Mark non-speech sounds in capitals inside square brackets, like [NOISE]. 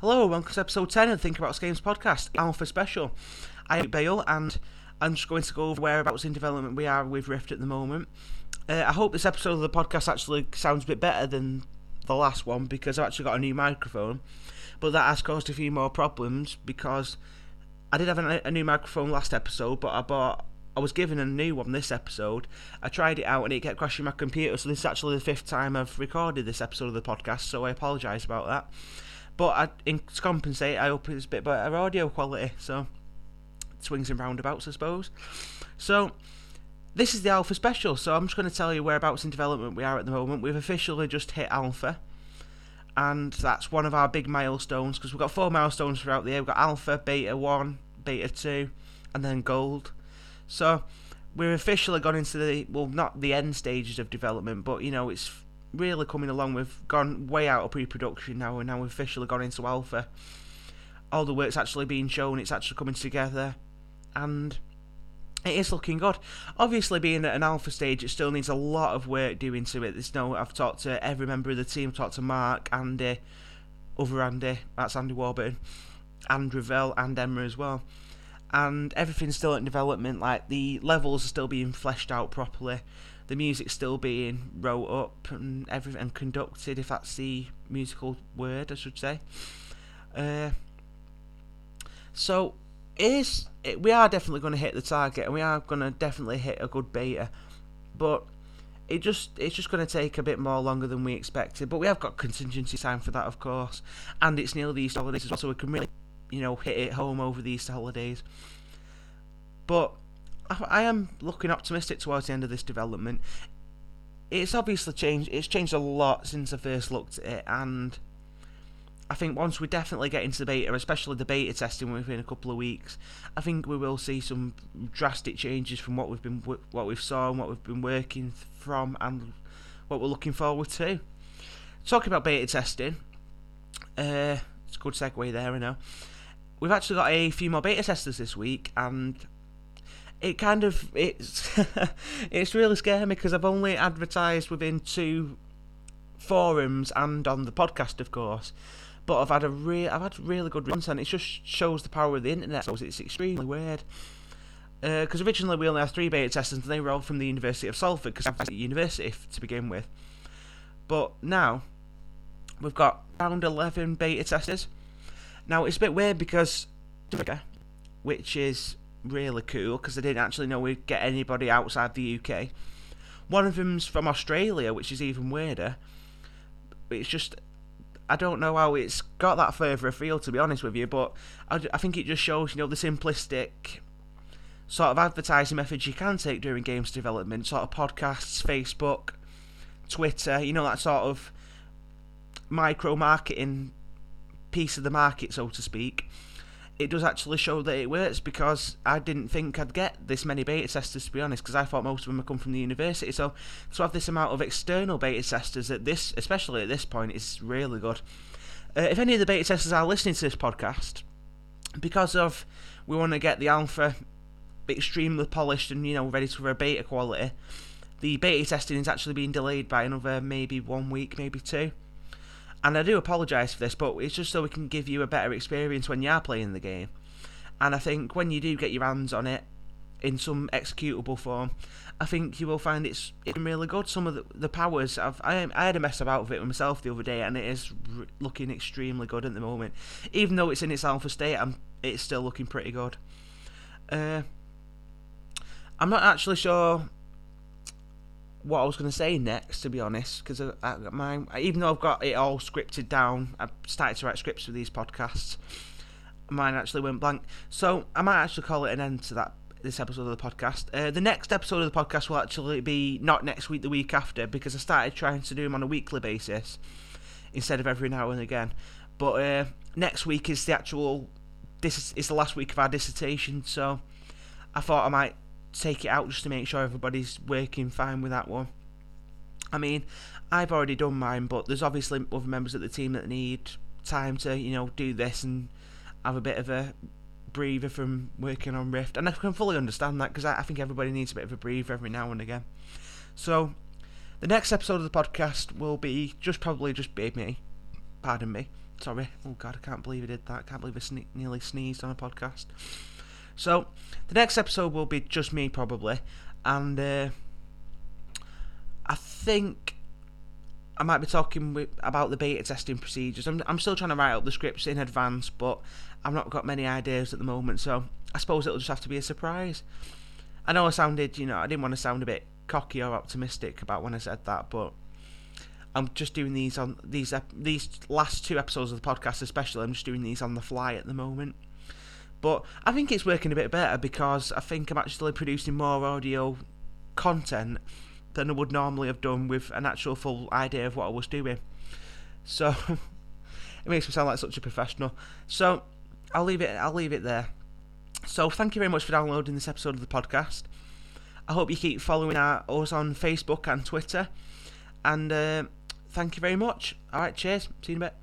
Hello, welcome to episode 10 of Think About Games podcast, Alpha Special. I am Bale and I'm just going to go over whereabouts in development we are with Rift at the moment. Uh, I hope this episode of the podcast actually sounds a bit better than the last one because I've actually got a new microphone, but that has caused a few more problems because I did have a, a new microphone last episode, but I bought I was given a new one this episode. I tried it out and it kept crashing my computer, so this is actually the fifth time I've recorded this episode of the podcast, so I apologise about that. But I, in, compensate, I hope it's a bit better audio quality, so swings and roundabouts, I suppose. So, this is the Alpha Special, so I'm just going to tell you whereabouts in development we are at the moment. We've officially just hit Alpha, and that's one of our big milestones because we've got four milestones throughout the year. We've got Alpha, Beta 1, Beta 2, and then Gold. So we're officially gone into the well, not the end stages of development, but you know it's really coming along. We've gone way out of pre-production now, and now we've officially gone into alpha. All the work's actually being shown. It's actually coming together, and it is looking good. Obviously, being at an alpha stage, it still needs a lot of work doing to it. There's no. I've talked to every member of the team. I've talked to Mark, Andy, other Andy. That's Andy Warburton, and Ravel, and Emma as well and everything's still in development. Like the levels are still being fleshed out properly, the music's still being wrote up and everything and conducted, if that's the musical word, I should say. Uh, so is it, we are definitely going to hit the target, and we are going to definitely hit a good beta, but it just it's just going to take a bit more longer than we expected. But we have got contingency time for that, of course, and it's nearly the Easter holidays as well, so we can really you know, hit it home over the Easter holidays. But I, am looking optimistic towards the end of this development. It's obviously changed. It's changed a lot since I first looked at it, and I think once we definitely get into the beta, especially the beta testing within a couple of weeks, I think we will see some drastic changes from what we've been what we've saw and what we've been working from, and what we're looking forward to. Talking about beta testing, uh, it's a good segue there, I know we've actually got a few more beta testers this week, and it kind of it's [LAUGHS] it's really scary me because I've only advertised within two forums and on the podcast, of course. But I've had a real, I've had really good and it just shows the power of the internet. So it's extremely weird. Because uh, originally we only had three beta testers, and they were all from the University of Salford, because I'm at university to begin with. But now we've got around eleven beta testers now it's a bit weird because which is really cool because I didn't actually know we'd get anybody outside the UK. One of them's from Australia, which is even weirder. It's just I don't know how it's got that further afield to be honest with you, but I, I think it just shows you know the simplistic sort of advertising methods you can take during games development, sort of podcasts, Facebook, Twitter, you know that sort of micro marketing piece of the market, so to speak, it does actually show that it works because I didn't think I'd get this many beta testers to be honest because I thought most of them would come from the university. So to have this amount of external beta testers at this especially at this point is really good. Uh, if any of the beta testers are listening to this podcast because of we want to get the alpha extremely polished and you know ready for a beta quality the beta testing is actually being delayed by another maybe one week maybe two and I do apologise for this, but it's just so we can give you a better experience when you are playing the game. And I think when you do get your hands on it in some executable form, I think you will find it's it's really good. Some of the, the powers I've I, I had a mess about with it myself the other day, and it is r- looking extremely good at the moment. Even though it's in its alpha state, I'm it's still looking pretty good. Uh, I'm not actually sure what I was going to say next, to be honest, because I, I, my even though I've got it all scripted down, I've started to write scripts for these podcasts. Mine actually went blank, so I might actually call it an end to that this episode of the podcast. Uh, the next episode of the podcast will actually be not next week, the week after, because I started trying to do them on a weekly basis instead of every now and again. But uh, next week is the actual. This is the last week of our dissertation, so I thought I might take it out just to make sure everybody's working fine with that one. I mean, I've already done mine, but there's obviously other members of the team that need time to, you know, do this and have a bit of a breather from working on Rift. And I can fully understand that because I, I think everybody needs a bit of a breather every now and again. So, the next episode of the podcast will be just probably just be me, pardon me, Sorry. Oh God, I can't believe I did that. I can't believe I sne- nearly sneezed on a podcast. So the next episode will be just me probably, and uh, I think I might be talking with, about the beta testing procedures. I'm I'm still trying to write up the scripts in advance, but I've not got many ideas at the moment. So I suppose it'll just have to be a surprise. I know I sounded, you know, I didn't want to sound a bit cocky or optimistic about when I said that, but I'm just doing these on these these last two episodes of the podcast, especially. I'm just doing these on the fly at the moment. But I think it's working a bit better because I think I'm actually producing more audio content than I would normally have done with an actual full idea of what I was doing. So [LAUGHS] it makes me sound like such a professional. So I'll leave it. I'll leave it there. So thank you very much for downloading this episode of the podcast. I hope you keep following our, us on Facebook and Twitter. And uh, thank you very much. All right, cheers. See you in a bit.